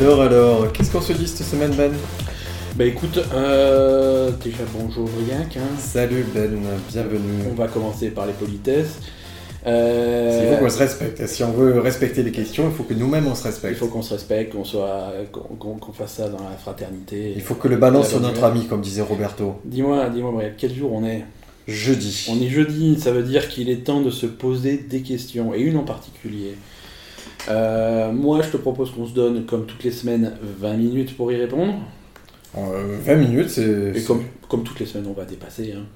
Alors, alors, qu'est-ce qu'on se dit cette semaine, Ben? Bah écoute, euh, déjà bonjour Briac. Hein. Salut Ben, bienvenue. On va commencer par les politesses. Il Euh, faut qu'on se respecte. Si on veut respecter les questions, il faut que nous-mêmes on se il respecte. faut qu'on se respecte, qu'on soit, qu'on- fasse ça dans la fraternité. Il faut que le ballon La soit notre ami, comme disait Roberto. Dis-moi, dis-moi Briac, quel jour on est? Jeudi. On est jeudi, ça veut dire qu'il est temps de se poser des questions, et une en particulier. Euh, moi, je te propose qu'on se donne, comme toutes les semaines, 20 minutes pour y répondre. Euh, 20 minutes, c'est Et comme, comme toutes les semaines, on va dépasser, hein,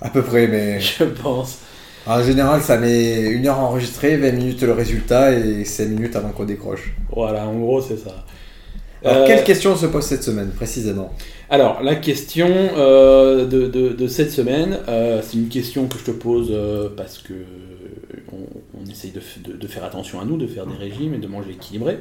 à peu près, mais je pense. en général, ça met une heure enregistrée, 20 minutes le résultat et 5 minutes avant qu'on décroche. Voilà, en gros, c'est ça. Alors, Euh, quelle question se pose cette semaine, précisément? Alors, la question euh, de, de- de cette semaine, euh, c'est une question que je te pose euh, parce que on, on essaye de, f- de- de faire attention à nous, de faire des régimes et de manger équilibré.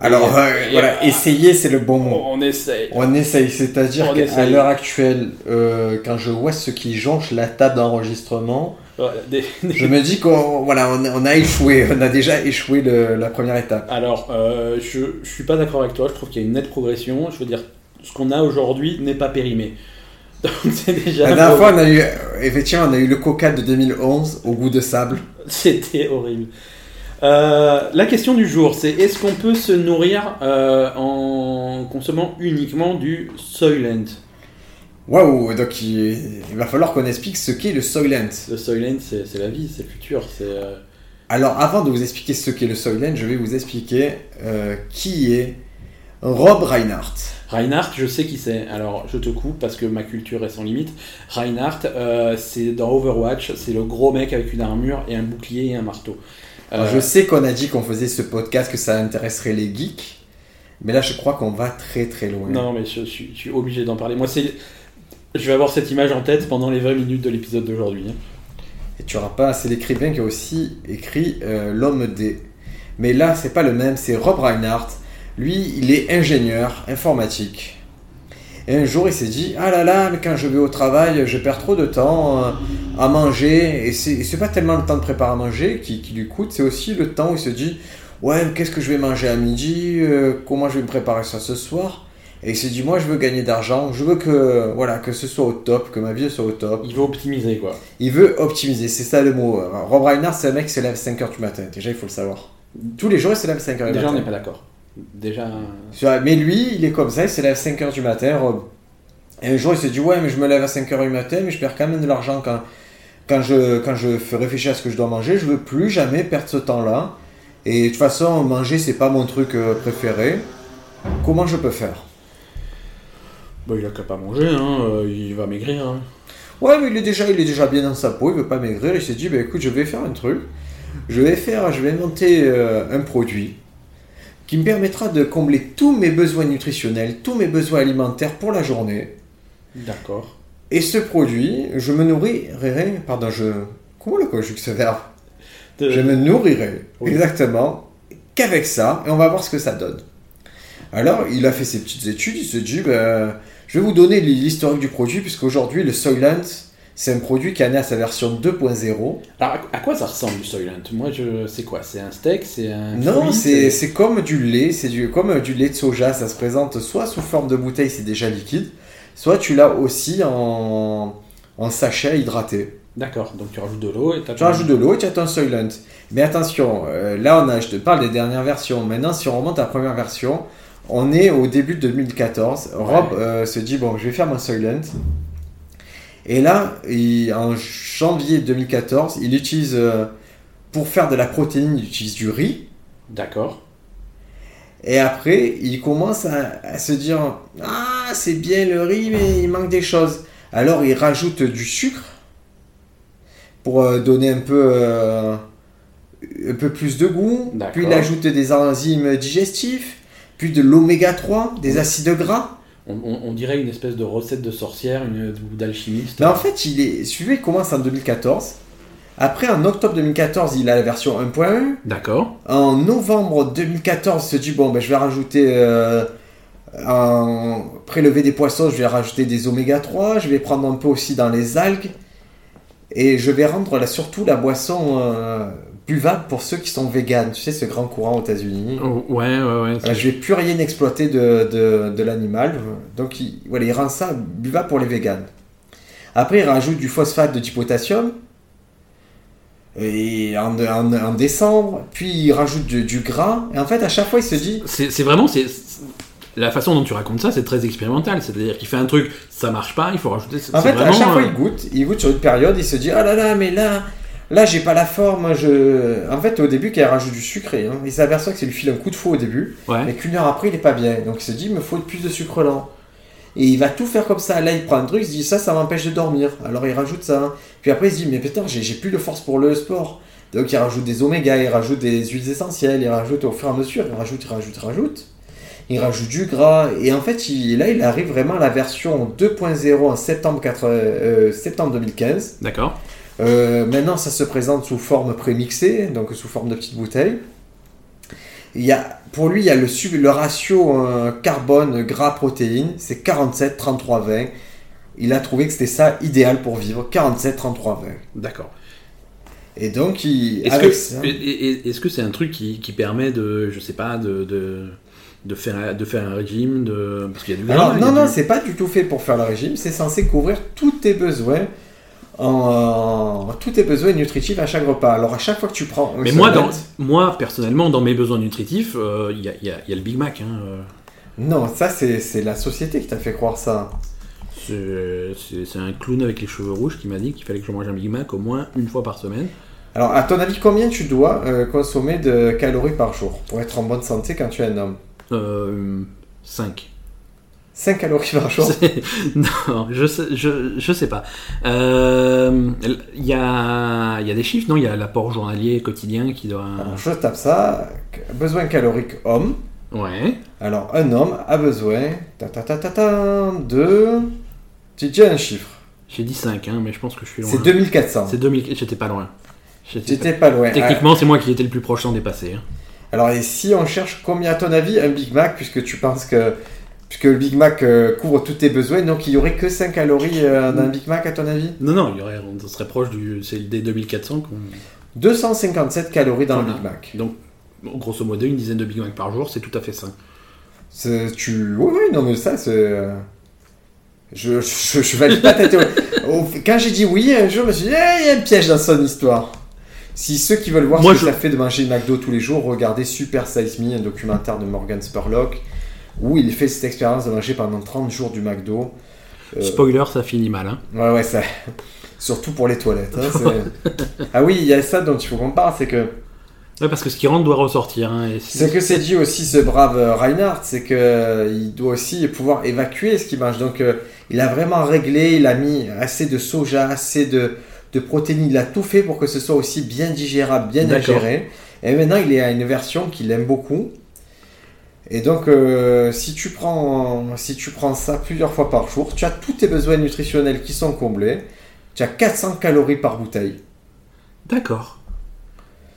Alors, euh, voilà, euh, essayer, c'est le bon mot. On essaye. On essaye, c'est-à-dire qu'à l'heure actuelle, euh, quand je vois ce qui jonche la table d'enregistrement, Voilà, des- des- je me dis qu'on voilà, on, a- on a échoué, on a déjà échoué le- la première étape. Alors, euh, je, je suis pas d'accord avec toi. Je trouve qu'il y a une nette progression. Je veux dire, ce qu'on a aujourd'hui n'est pas périmé. Donc, c'est déjà. La dernière fois, on a eu, effectivement, on a eu le coca de 2011 au goût de sable. C'était horrible. Euh, la question du jour, c'est est-ce qu'on peut se nourrir euh, en consommant uniquement du Soylent? Waouh, donc il, il va falloir qu'on explique ce qu'est le Soylent. Le Soylent, c'est la vie, c'est le futur. C'est euh, Alors, avant de vous expliquer ce qu'est le Soylent, je vais vous expliquer qui est Rob Reinhardt. Reinhardt, je sais qui c'est. Alors, je te coupe parce que ma culture est sans limite. Reinhardt, euh, c'est dans Overwatch, c'est le gros mec avec une armure et un bouclier et un marteau. Euh, je sais qu'on a dit qu'on faisait ce podcast, que ça intéresserait les geeks, mais là, je crois qu'on va très très loin. Non, mais je, suis- je suis obligé d'en parler. Moi, c'est. Je vais avoir cette image en tête pendant les 20 minutes de l'épisode d'aujourd'hui. hein. Et tu auras pas, c'est l'écrivain qui a aussi écrit euh, L'homme des. Mais là, c'est pas le même, c'est Rob Reinhardt. Lui, il est ingénieur informatique. Et un jour, il s'est dit Ah là là, mais quand je vais au travail, je perds trop de temps euh, à manger. Et c'est pas tellement le temps de préparer à manger qui, qui lui coûte, c'est aussi le temps où il se dit Ouais, qu'est-ce que je vais manger à midi Euh, Comment je vais me préparer ça ce soir Et il s'est dit Moi, je veux gagner d'argent. Je veux que, voilà, que ce soit au top, que ma vie soit au top. Il veut optimiser, quoi. Il veut optimiser, c'est ça le mot. Rob Reinhardt, c'est un mec qui se lève 5h du matin. Déjà, il faut le savoir. Tous les jours, il se lève 5h du Déjà, on n'est matin. pas d'accord. Déjà. Mais lui, il est comme ça, il se lève 5h du matin, Rob. Et un jour, il se dit Ouais, mais je me lève à 5h du matin, mais je perds quand même de l'argent quand, quand, je, quand je fais réfléchir à ce que je dois manger. Je veux plus jamais perdre ce temps-là. Et de toute façon, manger, c'est pas mon truc euh, préféré. Comment je peux faire? Bah, il a qu'à pas manger, hein. euh, il va maigrir. hein. Ouais, mais il est déjà, il est déjà bien dans sa peau, il veut pas maigrir. Il s'est dit, bah écoute, je vais faire un truc. Je vais faire, je vais inventer euh, un produit qui me permettra de combler tous mes besoins nutritionnels, tous mes besoins alimentaires pour la journée. D'accord. Et ce produit, je me nourrirai, pardon, je, comment le conjugue ce verbe? De- Je me nourrirai, Oui. exactement, qu'avec ça, et on va voir ce que ça donne. Alors, il a fait ses petites études, il se dit, ben, je vais vous donner l'historique du produit, puisqu'aujourd'hui, le Soylent, c'est un produit qui est né à sa version 2.0. Alors, à, quoi ça ressemble du Soylent? Moi, je sais quoi? C'est un steak? C'est un. Non, c'est c'est comme du lait, c'est du, comme du lait de soja, ça se présente soit sous forme de bouteille, c'est déjà liquide, soit tu l'as aussi en, en sachet hydraté. D'accord, donc tu rajoutes de l'eau et Tu rajoutes de l'eau et tu as ton Soylent. Mais attention, euh, là on a, je te parle des dernières versions. Maintenant, si on remonte à la première version, on est au début de 2014. Rob euh, se dit bon, je vais faire mon Soylent. Et là, il- en janvier 2014, il utilise euh, pour faire de la protéine, il utilise du riz. D'accord. Et après, il commence à, à se dire ah c'est bien le riz, mais il manque des choses. Alors il rajoute du sucre pour euh, donner un peu euh, un peu plus de goût. Puis il ajoute des enzymes digestifs, puis de l'oméga 3, des acides gras. On, on- on dirait une espèce de recette de sorcière une, ou d'alchimiste. Mais en fait, il est celui-là il commence en 2014. Après, en octobre 2014, il a la version 1.1. D'accord. En novembre 2014, il se dit bon, ben, je vais rajouter euh, en prélever des poissons, je vais rajouter des oméga 3, je vais prendre un peu aussi dans les algues et je vais rendre là, surtout la boisson euh, buvable pour ceux qui sont véganes. Tu sais, ce grand courant aux États-Unis. Oh, ouais, ouais, ouais. Voilà, je vais plus rien exploiter de, de, de l'animal. Donc, il, voilà, il rend ça buvable pour les véganes. Après, il rajoute du phosphate de dipotassium. Et en, en, en décembre, puis il rajoute du, du gras. Et en fait, à chaque fois, il se dit C'est vraiment. c'est La façon dont tu racontes ça, c'est très expérimental. C'est-à-dire qu'il fait un truc, ça marche pas, il faut rajouter. En fait, à chaque fois, euh, il goûte. Il goûte sur une période. Il se dit Ah là là, mais là, là, j'ai pas la forme. Je... En fait, au début, quand il rajoute du sucré, hein, il s'aperçoit que ça lui file un coup de faux au début. Ouais. Mais qu'une heure après, il est pas bien. Donc, il se dit Il me faut plus de sucre lent. Et il va tout faire comme ça. Là, il prend un truc, il se dit Ça, ça m'empêche de dormir. Alors, il rajoute ça. Puis après, il se dit Mais putain, j'ai plus de force pour le sport. Donc, il rajoute des oméga, il rajoute des huiles essentielles, il rajoute au fur et à mesure, il rajoute, il rajoute, il rajoute. Il rajoute du gras. Et en fait, il- là, il arrive vraiment à la version 2.0 en septembre, 80 euh, septembre 2015. D'accord. Euh, maintenant, ça se présente sous forme prémixée, donc sous forme de petites bouteilles. Il y a, pour lui, il y a le, ratio euh, carbone gras protéines, c'est 47, 33, 20. Il a trouvé que c'était ça idéal pour vivre, 47, 33, 20. D'accord. Et donc, il, Est-ce que ça- et- et- est-ce que c'est un truc qui, qui permet de, je sais pas, de, de, de faire, de faire un régime de... Parce qu'il y a du gras, Alors, il y a non, non, du- c'est pas du tout fait pour faire le régime, c'est censé couvrir tous tes besoins. En, tous tes besoins nutritifs à chaque repas. Alors à chaque fois que tu prends Mais moi, dans, moi, personnellement, dans mes besoins nutritifs, euh, il y, a, y y le Big Mac. Hein, euh. Non, ça c'est la société qui t'a fait croire ça. C'est un clown avec les cheveux rouges qui m'a dit qu'il fallait que je mange un Big Mac au moins une fois par semaine. Alors, à ton avis, combien tu dois euh, consommer de calories par jour pour être en bonne santé quand tu es un homme? Euh, 5. 5 calories par jour non, je sais, je, je sais pas. Euh, Il y, a, il y a des chiffres, non? Il y a l'apport journalier quotidien qui doit. Alors, je tape ça. Besoin calorique homme. Ouais. Alors, un homme a besoin ta, ta, ta, ta, ta, de. Tu dis un chiffre. J'ai dit 5, hein, mais je pense que je suis loin. C'est 2400. C'est 2000. J'étais pas loin. J'étais J'étais pas loin. pas- Techniquement, c'est moi qui étais le plus proche sans dépasser. hein. Alors, et si on cherche combien, à ton avis, un Big Mac, puisque tu penses que. Puisque le Big Mac euh, couvre tous tes besoins, donc il y aurait que 5 calories euh, dans un Big Mac, à ton avis? Non, non, il y aurait, on serait proche du. C'est des 2400 qu'on. 257 calories dans le Voilà. Big Mac. Donc, grosso modo, une dizaine de Big Mac par jour, c'est tout à fait sain. C'est- Tu... Oui, oui, non, mais ça, c'est... euh, Je, je, je valide pas ta théorie. Quand j'ai dit oui, un jour, je me suis dit, Eh, il y a un piège dans son histoire. Si ceux qui veulent voir Moi, ce que je- ça fait de manger McDo tous les jours, regardez Super Size Me, un documentaire de Morgan Spurlock, où il fait cette expérience de manger pendant 30 jours du McDo. Euh, Spoiler, ça finit mal. Hein. Ouais, ouais, ça... Surtout pour les toilettes. hein, ah oui, il y a ça dont il faut qu'on parle, c'est que... Ouais, parce que ce qui rentre doit ressortir. Hein, et C'est que c'est dit aussi ce brave euh, Reinhardt, c'est que euh, il doit aussi pouvoir évacuer ce qu'il mange. Donc euh, il a vraiment réglé, il a mis assez de soja, assez de, de protéines, il a tout fait pour que ce soit aussi bien digérable, bien ingéré. Et maintenant il est à une version qu'il aime beaucoup. Et donc euh, si, tu prends, si tu prends ça plusieurs fois par jour, tu as tous tes besoins nutritionnels qui sont comblés. Tu as 400 calories par bouteille. D'accord.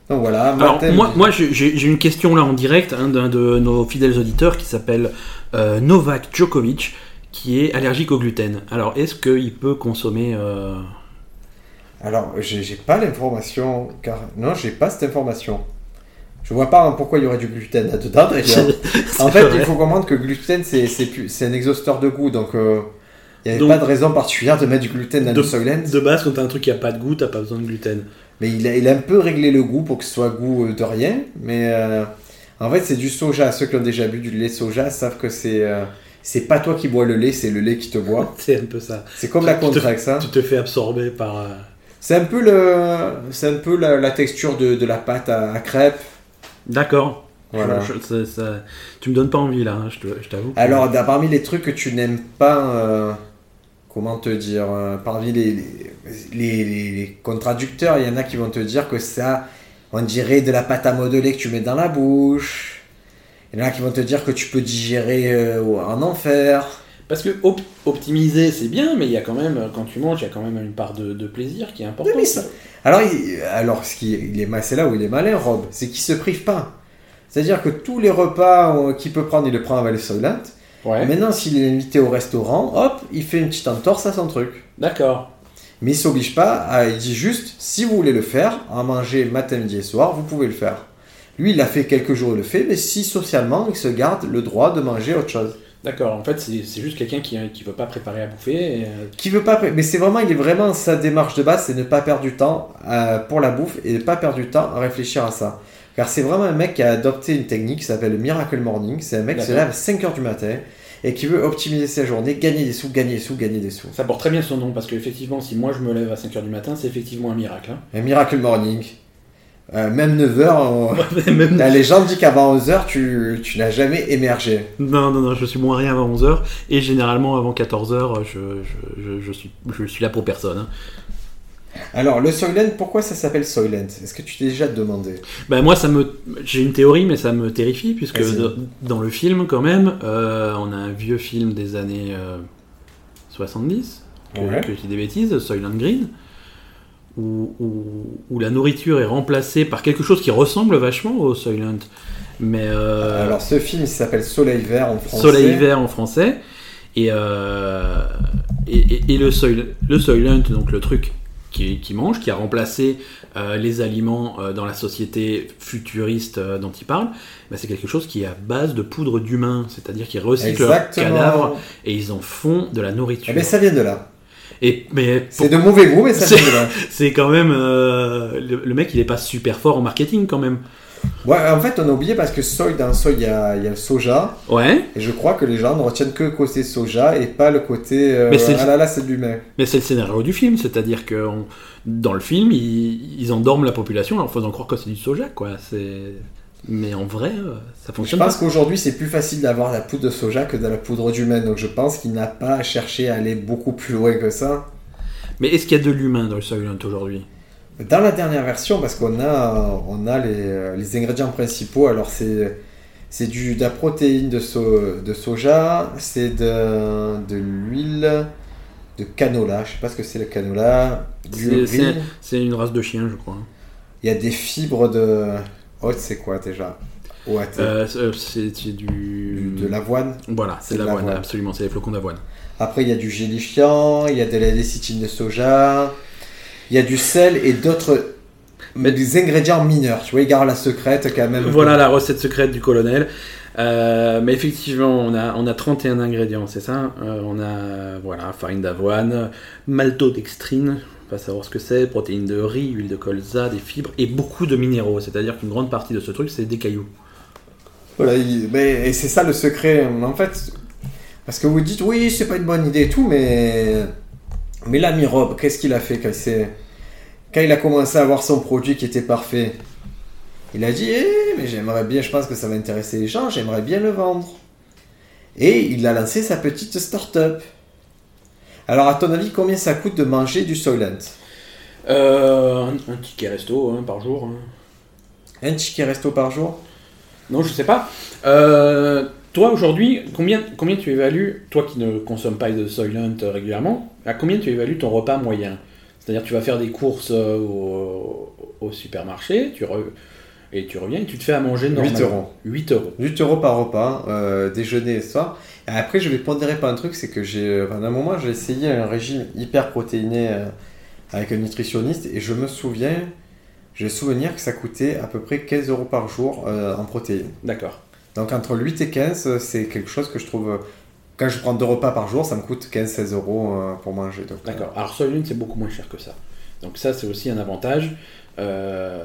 Donc voilà, Alors, moi, j'ai une question là en direct hein, d'un de nos fidèles auditeurs qui s'appelle euh, Novak Djokovic, qui est allergique au gluten. Alors, est-ce qu'il peut consommer. euh, Alors, j'ai pas l'information, car non, j'ai pas cette information. Je vois pas hein, pourquoi il y aurait du gluten là-dedans d'ailleurs. en fait, vrai. il faut comprendre que gluten, c'est un exhausteur de goût, donc euh, il n'y avait Donc- pas de raison particulière de mettre du gluten dans De- le Soylent. De base, quand t'as un truc qui a pas de goût, t'as pas besoin de gluten. Mais il a, il a un peu réglé le goût pour que ce soit goût euh, de rien. Mais euh, en fait, c'est du soja. Ceux qui ont déjà bu du lait soja savent que c'est euh, c'est pas toi qui bois le lait, c'est le lait qui te boit. C'est un peu ça. C'est comme la Tu Contrax. Hein. Tu te fais absorber par. C'est un peu, le, un peu la, la texture de, de la pâte à, à crêpes. D'accord. Voilà. Je- je- ça- ça- Tu me donnes pas envie là, hein, je t'avoue. que- Alors, parmi les trucs que tu n'aimes pas, euh, comment te dire, euh, parmi les, les, les- il y en a qui vont te dire que ça, on dirait de la pâte à modeler que tu mets dans la bouche. Il y en a qui vont te dire que tu peux digérer euh, en enfer. Parce que op- optimiser c'est bien, mais il y a quand même, quand tu manges, il y a quand même une part de, de plaisir qui est importante. Oui, mais ça- Alors, il, alors ce qui, il est, c'est là où il est malin, Rob, c'est qu'il se prive pas. C'est-à-dire que tous les repas euh, qu'il peut prendre, il le prend le Soylent. Ouais. Maintenant, s'il est invité au restaurant, hop, il fait une petite entorse à son truc. D'accord. Mais il s'oblige pas, à, il dit juste, si vous voulez le faire, à manger matin, midi et soir, vous pouvez le faire. Lui, il a fait quelques jours, il le fait, mais si socialement, il se garde le droit de manger autre chose. D'accord, en fait, c'est juste quelqu'un qui ne veut pas préparer à bouffer. et, euh, Qui veut pas, mais c'est vraiment, il est vraiment sa démarche de base, c'est ne pas perdre du temps euh, pour la bouffe et ne pas perdre du temps à réfléchir à ça. Car c'est vraiment un mec qui a adopté une technique qui s'appelle le Miracle Morning. C'est un mec qui se lève à 5h du matin et qui veut optimiser sa journée, gagner des sous, gagner des sous, gagner des sous. Ça porte très bien son nom parce qu'effectivement, si moi je me lève à 5h du matin, c'est effectivement un miracle. hein. Un Miracle Morning. Euh, même 9h, Même- la légende dit qu'avant 11h, tu, tu n'as jamais émergé. Non, non, non, je suis moins rien avant 11h. Et généralement, avant 14h, je, je, je, je suis, je suis là pour personne. hein. Alors, le Soylent, pourquoi ça s'appelle Soylent? Est-ce que tu t'es déjà demandé? Ben, moi, ça me, j'ai une théorie, mais ça me terrifie, puisque dans- dans le film, quand même, euh, on a un vieux film des années euh, 70, que, Ouais. que je dis des bêtises, Soylent Green, où, où- où la nourriture est remplacée par quelque chose qui ressemble vachement au Soylent. Mais euh, Alors, ce film il s'appelle Soleil Vert en français. Soleil vert en français. Et, euh, et, et- et le, soil, le Soylent, donc le truc qui, qui mange, qui a remplacé euh, les aliments dans la société futuriste dont il parle, bah, c'est quelque chose qui est à base de poudre d'humain, c'est-à-dire qu'ils recyclent leurs cadavres et ils en font de la nourriture. Eh ben, ça vient de là. Et, mais pour- C'est de mauvais goût, mais ça C'est- c'est quand même. euh, le, le mec, il est pas super fort en marketing quand même. Ouais, en fait, on a oublié parce que soy, dans soy, il y a, il y a le soja. Ouais, Et je crois que les gens ne retiennent que le côté soja et pas le côté. euh, Mais c'est- ah là là, c'est de l'humain. mais c'est le scénario du film, c'est-à-dire que on- dans le film, ils, ils endorment la population en faisant croire que c'est du soja, quoi. C'est. Mais en vrai, euh, ça Je fonctionne pense pas. qu'aujourd'hui, c'est plus facile d'avoir la poudre de soja que de la poudre d'humain. Donc je pense qu'il n'a pas à chercher à aller beaucoup plus loin que ça. Mais est-ce qu'il y a de l'humain dans le Soylent aujourd'hui? Dans la dernière version, parce qu'on a, on a les, euh, les ingrédients principaux, alors c'est, c'est du, de la protéine de, so- de soja, c'est de, de l'huile de canola, je sais pas ce que c'est le canola, C'est une race de chien, je crois. il y a des fibres de... Oh, c'est quoi déjà? C'est Euh, c'est- du... de l'avoine? Voilà, c'est de l'avoine, absolument, c'est des flocons d'avoine. Après, il y a du gélifiant, il y a de la lécithine de soja, il y a du sel et d'autres... Mais des ingrédients mineurs, tu vois, il garde la secrète quand même. Voilà la recette secrète du colonel. Euh, mais effectivement, on a, on a 31 ingrédients, c'est ça? Euh, On a voilà, farine d'avoine, maltodextrine, pas savoir ce que c'est, protéines de riz, huile de colza, des fibres et beaucoup de minéraux. C'est-à-dire qu'une grande partie de ce truc, c'est des cailloux. Voilà, il- et c'est ça le secret. En fait, parce que vous dites, oui, c'est pas une bonne idée et tout, mais. Mais l'ami Rob, qu'est-ce qu'il a fait quand, c'est- quand il a commencé à avoir son produit qui était parfait? Il a dit, eh, mais j'aimerais bien, je pense que ça va intéresser les gens, j'aimerais bien le vendre. Et il a lancé sa petite start-up. Alors, à ton avis, combien ça coûte de manger du Soylent? Euh, un, un ticket resto hein, par jour. hein. Un ticket resto par jour? Non, je sais pas. Euh, toi, aujourd'hui, combien, combien tu évalues, toi qui ne consommes pas de Soylent euh, régulièrement, à combien tu évalues ton repas moyen? C'est-à-dire, tu vas faire des courses au, au supermarché, tu re- et tu reviens et tu te fais à manger 8 normalement. euros. 8 euros. 8 euros par repas, euh, déjeuner et soir. Et après, je vais pondérer pas un truc, c'est que j'ai, pendant un moment, j'ai essayé un régime hyper protéiné euh, avec un nutritionniste et je me souviens, j'ai souvenir que ça coûtait à peu près 15 euros par jour euh, en protéines. D'accord. Donc entre 8 et 15, euh, c'est quelque chose que je trouve. euh, Quand je prends deux repas par jour, ça me coûte 15-16 euros euh, pour manger. Euh, D'accord. Alors, Soylent, c'est beaucoup moins cher que ça. Donc, ça, c'est aussi un avantage. Euh,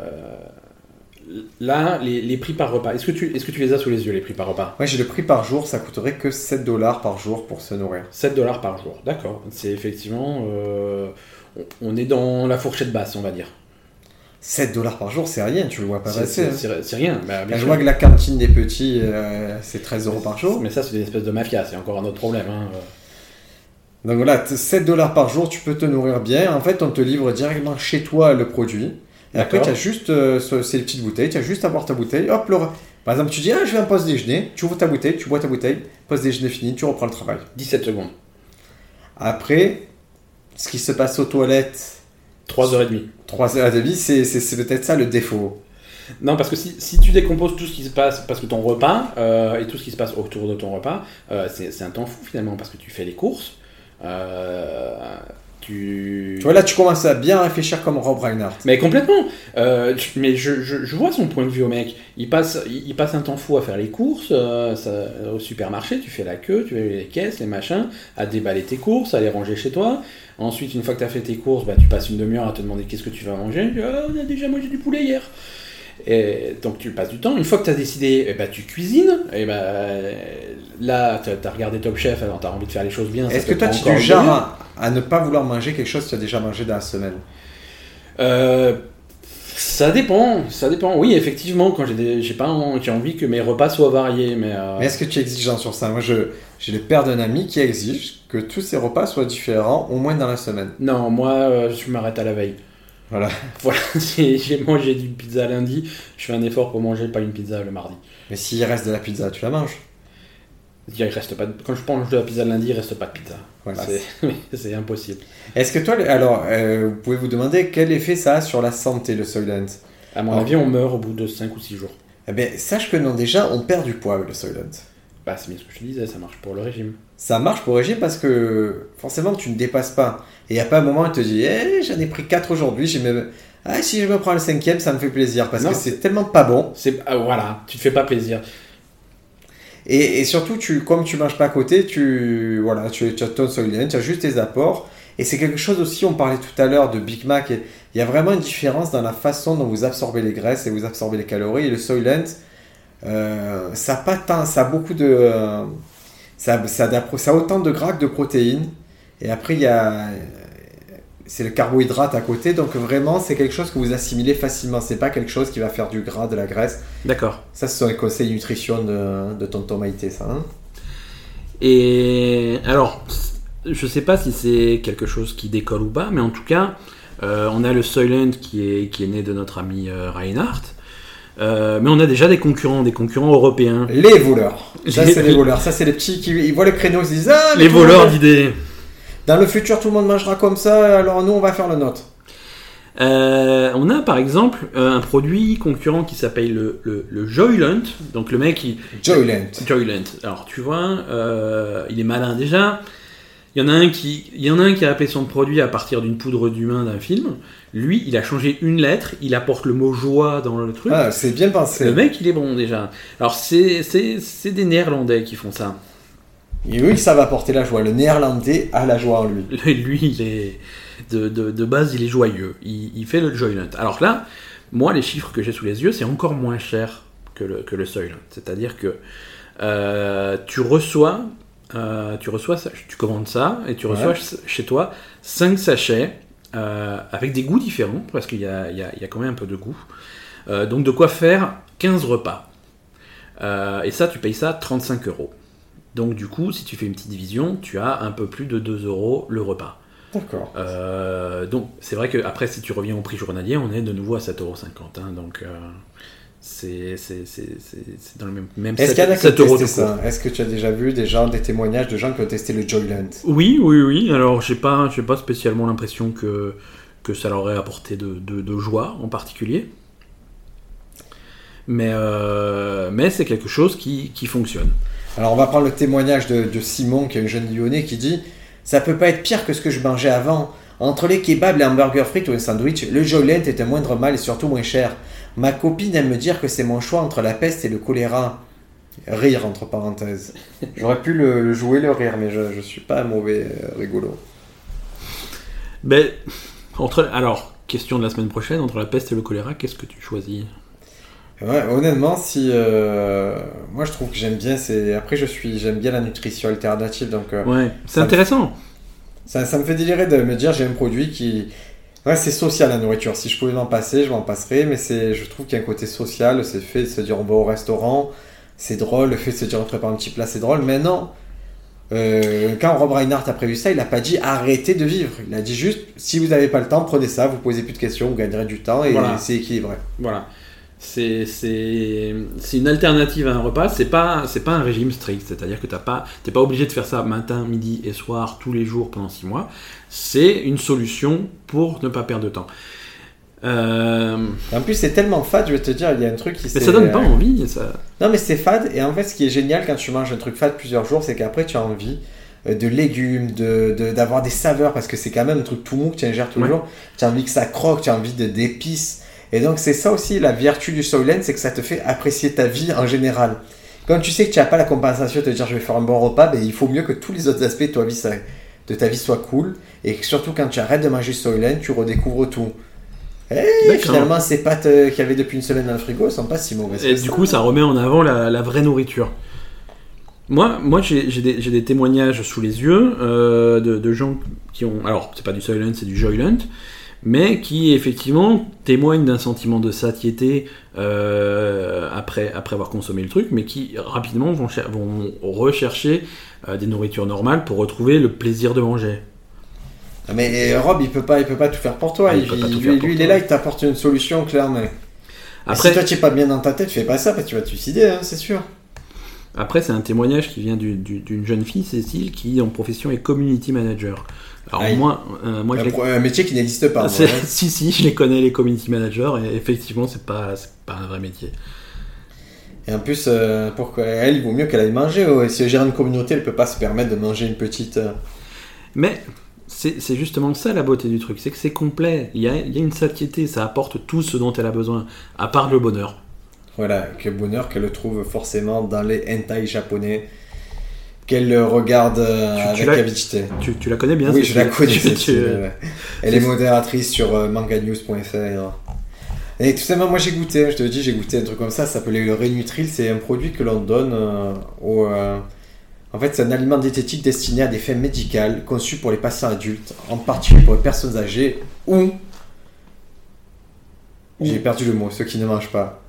Là, les, les prix par repas, est-ce que, tu, est-ce que tu les as sous les yeux, les prix par repas? Moi, j'ai le prix par jour, ça coûterait que 7 dollars par jour pour se nourrir. 7 dollars par jour, d'accord. C'est effectivement. euh, on- est dans la fourchette basse, on va dire. 7 dollars par jour, c'est rien, tu le vois pas C'est, passer. c'est- hein. c'est- rien. Bah, bien je sûr. vois que la cantine des petits, euh, c'est 13 euros par jour. Mais ça, c'est une espèce de mafia, c'est encore un autre problème. hein. Donc voilà, t- 7 dollars par jour, tu peux te nourrir bien. En fait, on te livre directement chez toi le produit. Et après, tu as juste euh, ce- ces petites bouteilles, tu as juste à boire ta bouteille. Hop, le... Par exemple, tu dis, ah, je vais en pause déjeuner, tu ouvres ta bouteille, tu bois ta bouteille, pause déjeuner fini, tu reprends le travail. 17 secondes. Après, ce qui se passe aux toilettes, 3h30. 3 heures et demie, c'est c'est- c'est peut-être ça le défaut. Non, parce que si, si tu décomposes tout ce qui se passe, parce que ton repas euh, et tout ce qui se passe autour de ton repas, euh, c'est c'est un temps fou finalement, parce que tu fais les courses, euh, tu... Tu vois, là, tu commences à bien réfléchir comme Rob Reinhardt. Mais complètement. Euh, mais je, je- je vois son point de vue au mec. Il passe, il passe un temps fou à faire les courses euh, ça- au supermarché. Tu fais la queue, tu fais les caisses, les machins, à déballer tes courses, à les ranger chez toi. Ensuite, une fois que tu as fait tes courses, bah, tu passes une demi-heure à te demander qu'est-ce que tu vas manger. Tu dis, Ah, on a déjà mangé du poulet hier. Et donc tu passes du temps. Une fois que tu as décidé, eh ben, tu cuisines. Et ben, là, tu as regardé Top Chef, alors tu as envie de faire les choses bien. Est-ce que toi, tu du genre à, à ne pas vouloir manger quelque chose que tu as déjà mangé dans la semaine? Euh, ça dépend, ça dépend. Oui, effectivement, quand j'ai pas j'ai envie que mes repas soient variés, mais, euh, Mais est-ce que tu es exigeant sur ça? Moi, je- j'ai le père d'un ami qui exige que tous ses repas soient différents, au moins dans la semaine. non, moi, euh, je m'arrête à la veille. Voilà. J'ai mangé du pizza lundi, je fais un effort pour manger pas une pizza le mardi. Mais s'il reste de la pizza, tu la manges. Il reste pas de- Quand je mange de la pizza lundi, il reste pas de pizza. Voilà. C'est- impossible. Est-ce que toi, alors, euh, vous pouvez vous demander quel effet ça a sur la santé, le Soylent? À mon avis, on meurt au bout de 5 ou 6 jours. Eh bien, sache que non, déjà, on perd du poids avec le Soylent. Bah, c'est bien ce que je te disais, ça marche pour le régime. Ça marche pour le régime parce que forcément tu ne dépasses pas. Et il n'y a pas un moment où tu te dis Eh, j'en ai pris 4 aujourd'hui, j'ai même... ah, si je me prends le cinquième, ça me fait plaisir parce Non, que c'est tellement pas bon. C'est ah, voilà, tu te fais pas plaisir. Et, et surtout, tu, comme tu manges pas à côté, tu, voilà, tu, tu as ton Soylent, tu as juste tes apports. Et c'est quelque chose aussi, on parlait tout à l'heure de Big Mac, il y a vraiment une différence dans la façon dont vous absorbez les graisses et vous absorbez les calories. Et le Soylent, euh, ça a pas tant, ça a beaucoup de, euh, ça, ça, ça a autant de gras que de protéines. Et après, il y a, c'est le carbohydrate à côté, donc vraiment, c'est quelque chose que vous assimilez facilement. C'est pas quelque chose qui va faire du gras, de la graisse. D'accord. Ça, ce sont les conseils nutrition de, de tonton Maïté, ça. hein. Et alors, je sais pas si c'est quelque chose qui décolle ou pas, mais en tout cas, euh, on a le Soylent qui est, qui est né de notre ami euh, Reinhardt. Euh, mais on a déjà des concurrents, des concurrents européens. Les voleurs. Ça, c'est les voleurs. Ça, c'est les petits qui ils voient le créneau, ils se disent Ah, Les voleurs d'idées. Dans le futur, tout le monde mangera comme ça, alors nous, on va faire le nôtre. Euh, on a par exemple euh, un produit concurrent qui s'appelle le, le, le Joylent. Donc le mec, il, Joylent. Joylent. Alors tu vois, euh, il est malin déjà. Il y en a un qui, il y en a un qui a appelé son produit à partir d'une poudre d'humain d'un film. Lui, il a changé une lettre. Il apporte le mot joie dans le truc. Ah, c'est bien pensé. Le mec, il est bon déjà. Alors c'est des Néerlandais qui font ça. Et oui, ça va apporter la joie. Le néerlandais a la joie en lui. Lui, il est de, de, de base, il est joyeux. Il, il fait le Joylent. Alors là, moi, les chiffres que j'ai sous les yeux, c'est encore moins cher que le, que le Soylent. C'est-à-dire que euh, tu reçois, euh, tu reçois, tu commandes ça et tu reçois Ouais. chez toi 5 sachets euh, avec des goûts différents parce qu'il y a, y, y quand même un peu de goût. Euh, donc de quoi faire 15 repas. Et ça, tu payes ça 35 euros. Donc du coup, si tu fais une petite division, tu as un peu plus de 2 euros le repas. D'accord. Donc c'est vrai que après si tu reviens au prix journalier, on est de nouveau à 7,50€. Hein, donc c'est c'est- c'est- c'est- c'est dans le même, même Est-ce qu'il y en a qui 7 ont euros testé tout court. ça? Est-ce que tu as déjà vu des gens, des témoignages de gens qui ont testé le Joylent Oui, oui, oui. Alors j'ai pas, j'ai pas spécialement l'impression que, que ça leur ait apporté de, de- de joie en particulier. Mais, euh, mais c'est quelque chose qui, qui fonctionne. Alors, on va prendre le témoignage de, de Simon, qui est un jeune lyonnais, qui dit Ça peut pas être pire que ce que je mangeais avant. Entre les kebabs, les hamburgers frites ou un sandwich, le Joylent est un moindre mal et surtout moins cher. Ma copine aime me dire que c'est mon choix entre la peste et le choléra. Rire, entre parenthèses. J'aurais pu le, le jouer, le rire, mais je, je suis pas un mauvais euh, rigolo. Ben, entre, alors, question de la semaine prochaine, entre la peste et le choléra, qu'est-ce que tu choisis? Ouais, honnêtement, si euh, moi je trouve que j'aime bien, c'est après je suis, j'aime bien la nutrition alternative, donc euh, Ouais, c'est intéressant. Ça, ça me fait délirer de me dire j'ai un produit qui, ouais, c'est social la nourriture. Si je pouvais m'en passer, je m'en passerais, mais c'est, je trouve qu'il y a un côté social, c'est fait de se dire on va au restaurant, c'est drôle, le fait de se dire on prépare un petit plat, c'est drôle, mais non. Euh, quand Rob Reinhardt a prévu ça, il n'a pas dit arrêtez de vivre. Il a dit juste si vous n'avez pas le temps, prenez ça, vous posez plus de questions, vous gagnerez du temps et Voilà. c'est équilibré. Voilà. C'est une alternative à un repas, c'est pas, c'est pas un régime strict, c'est-à-dire que tu pas, t'es pas obligé de faire ça matin, midi et soir tous les jours pendant 6 mois. C'est une solution pour ne pas perdre de temps. Euh, En plus, c'est tellement fade, je vais te dire, il y a un truc qui mais ça donne pas envie. Ça... Non, mais c'est fade. Et en fait, ce qui est génial quand tu manges un truc fade plusieurs jours, c'est qu'après, tu as envie. euh, de légumes, de, de- d'avoir des saveurs, parce que c'est quand même un truc tout mou que tu ingères toujours. Tu as envie que ça croque, tu as envie de, d'épices. Et donc, c'est ça aussi la vertu du Soylent, c'est que ça te fait apprécier ta vie en général. Quand tu sais que tu n'as pas la compensation de te dire je vais faire un bon repas, ben, il faut mieux que tous les autres aspects de ta vie, ça- de ta vie soient cool. Et surtout quand tu arrêtes de manger Soylent, tu redécouvres tout. Et D'accord. finalement, ces pâtes euh, qu'il y avait depuis une semaine dans le frigo, sont pas si mauvaises. Et du coup, ça remet en avant la, la vraie nourriture. Moi, moi j'ai j'ai des, j'ai des témoignages sous les yeux euh, de, de gens qui ont. Alors, c'est pas du Soylent, c'est du Joylent, mais qui effectivement témoignent d'un sentiment de satiété euh, après, après avoir consommé le truc, mais qui rapidement vont, vont rechercher euh, des nourritures normales pour retrouver le plaisir de manger. Ah, Mais euh, Rob, il peut pas, il peut pas tout faire pour toi. Ah, il il, lui, pour lui, il est là, il t'apporte une solution clairement. Après, Après, si toi tu es pas bien dans ta tête, fais pas ça parce que tu vas te suicider, hein, c'est sûr. Après, c'est un témoignage qui vient du- du- d'une jeune fille, Cécile, qui en profession est community manager. Alors Aïe. moi, euh, moi je un, pro- un métier qui n'existe pas. moi, hein. si, si, je les connais, les community managers, et effectivement, c'est pas, pas un vrai métier. Et en plus, euh, pourquoi elle, il vaut mieux qu'elle aille manger. ouais. Si elle gère une communauté, elle peut pas se permettre de manger une petite. euh, Mais c'est c'est justement ça la beauté du truc, c'est que c'est complet. Il y a, il y a une satiété, ça apporte tout ce dont elle a besoin, à part le bonheur. Voilà, que bonheur qu'elle le trouve forcément dans les hentai japonais. Qu'elle le regarde euh, Tu- avec avidité. Tu, tu la connais bien Oui, je la connais, Tu- tu-. Elle est modératrice sur euh, manganews.fr. Et tout simplement, moi j'ai goûté, je te dis, j'ai goûté un truc comme ça, ça s'appelait le Renutril, c'est un produit que l'on donne euh, au... euh, En fait, c'est un aliment diététique destiné à des fins médicales, conçu pour les patients adultes, en particulier pour les personnes âgées ou... J'ai perdu le mot, ceux qui ne mangent pas.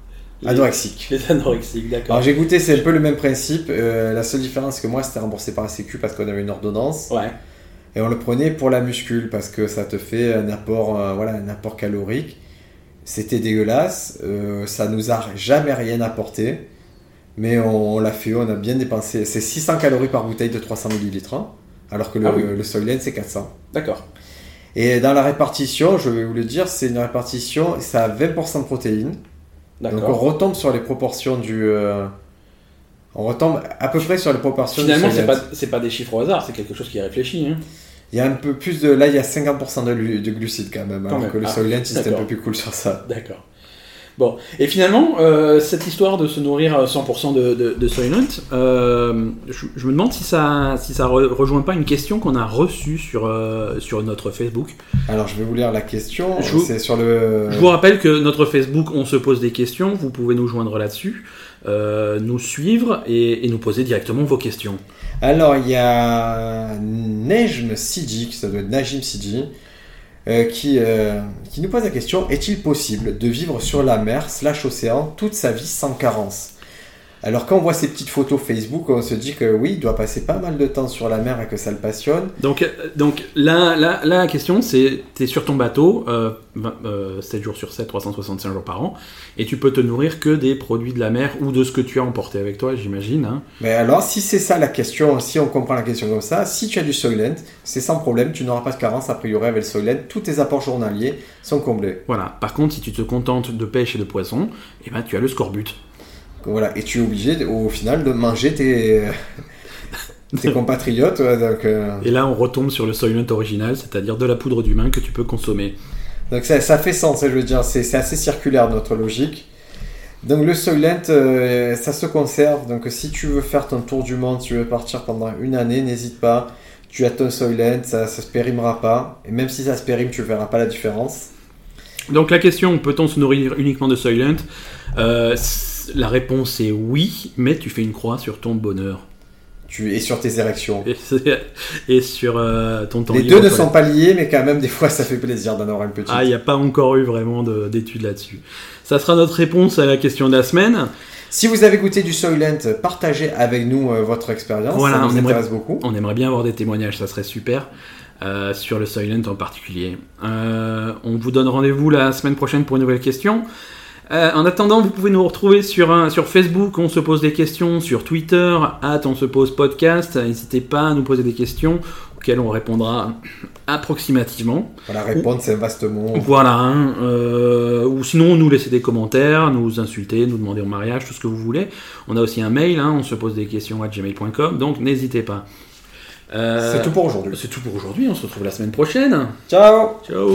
Les- Anorexiques. Les anorexiques, d'accord. Alors j'ai goûté, c'est un peu le même principe. euh, la seule différence, c'est que moi c'était remboursé par la Sécu parce qu'on avait une ordonnance. Ouais. Et on le prenait pour la muscule parce que ça te fait un apport, euh, voilà, un apport calorique. C'était dégueulasse, euh, ça nous a jamais rien apporté, mais on, on l'a fait, on a bien dépensé. C'est 600 calories par bouteille de 300 ml, hein, alors que le, Ah oui. le Soylent c'est 400. D'accord. Et dans la répartition, je vais vous le dire, c'est une répartition, ça a 20% de protéines. Donc on retombe sur les proportions du. euh, on retombe à peu près sur les proportions Finalement, du c'est Soylent. pas, c'est pas des chiffres au hasard, c'est quelque chose qui est réfléchi. hein. Il y a un peu plus de. Là, il y a 50% de, glu- de glucides quand même. Quand alors même. que le Ah, Soylent, c'était un peu plus cool sur ça. D'accord. Bon, et finalement, euh, cette histoire de se nourrir à 100% de, de, de Soylent, euh, je, je me demande si ça, si ça re- rejoint pas une question qu'on a reçue sur, euh, sur notre Facebook. Alors, je vais vous lire la question. Je vous- C'est sur le. Je vous rappelle que notre Facebook, on se pose des questions, vous pouvez nous joindre là-dessus, euh, nous suivre et, et nous poser directement vos questions. Alors, il y a Nejm Sidi, qui ça doit être Najim Sidi, euh, qui, euh, qui nous pose la question est-il possible de vivre sur la mer slash océan toute sa vie sans carence? Alors, quand on voit ces petites photos Facebook, on se dit que oui, il doit passer pas mal de temps sur la mer et que ça le passionne. Donc, euh, donc là, là, là, la question, c'est tu es sur ton bateau, euh, vingt- euh, 7 jours sur 7, 365 jours par an, et tu peux te nourrir que des produits de la mer ou de ce que tu as emporté avec toi, j'imagine. hein. Mais alors, si c'est ça la question, si on comprend la question comme ça, si tu as du Soylent, c'est sans problème, tu n'auras pas de carence a priori avec le Soylent, tous tes apports journaliers sont comblés. Voilà. Par contre, si tu te contentes de pêche et de poisson, eh ben, tu as le scorbut. Voilà, et tu es obligé au final de manger tes, tes compatriotes. ouais, donc, euh, Et là, on retombe sur le Soylent original, c'est-à-dire de la poudre d'humain que tu peux consommer. donc ça, ça fait sens, hein, je veux dire, c'est c'est assez circulaire notre logique. Donc le Soylent, euh, ça se conserve. Donc si tu veux faire ton tour du monde, si tu veux partir pendant une année, n'hésite pas. Tu as ton Soylent, ça, ça se périmera pas. Et même si ça se périme, tu verras pas la différence. Donc la question, peut-on se nourrir uniquement de Soylent? Euh, La réponse est oui, mais tu fais une croix sur ton bonheur. Tu es sur tes érections. Et, sur euh, ton temps Les libre deux ne sont pas liés, mais quand même, des fois, ça fait plaisir d'en avoir une petite. Ah, il n'y a pas encore eu vraiment de- d'études là-dessus. Ça sera notre réponse à la question de la semaine. Si vous avez goûté du Soylent, partagez avec nous euh, votre expérience. Voilà, ça on nous aimerait- beaucoup. On aimerait bien avoir des témoignages, ça serait super. euh, sur le Soylent en particulier. On vous donne rendez-vous la semaine prochaine pour une nouvelle question. Euh, en attendant, vous pouvez nous retrouver sur, un- sur Facebook, on se pose des questions, sur Twitter, at on se pose podcast. N'hésitez pas à nous poser des questions auxquelles on répondra approximativement. Voilà, répondre, c'est un vaste mot. Voilà, hein, euh, ou sinon nous laisser des commentaires, nous insulter, nous demander en mariage, tout ce que vous voulez. On a aussi un mail, hein, on se pose des questions à gmail.com, donc n'hésitez pas. Euh, C'est tout pour aujourd'hui. C'est tout pour aujourd'hui. On se retrouve la semaine prochaine. Ciao Ciao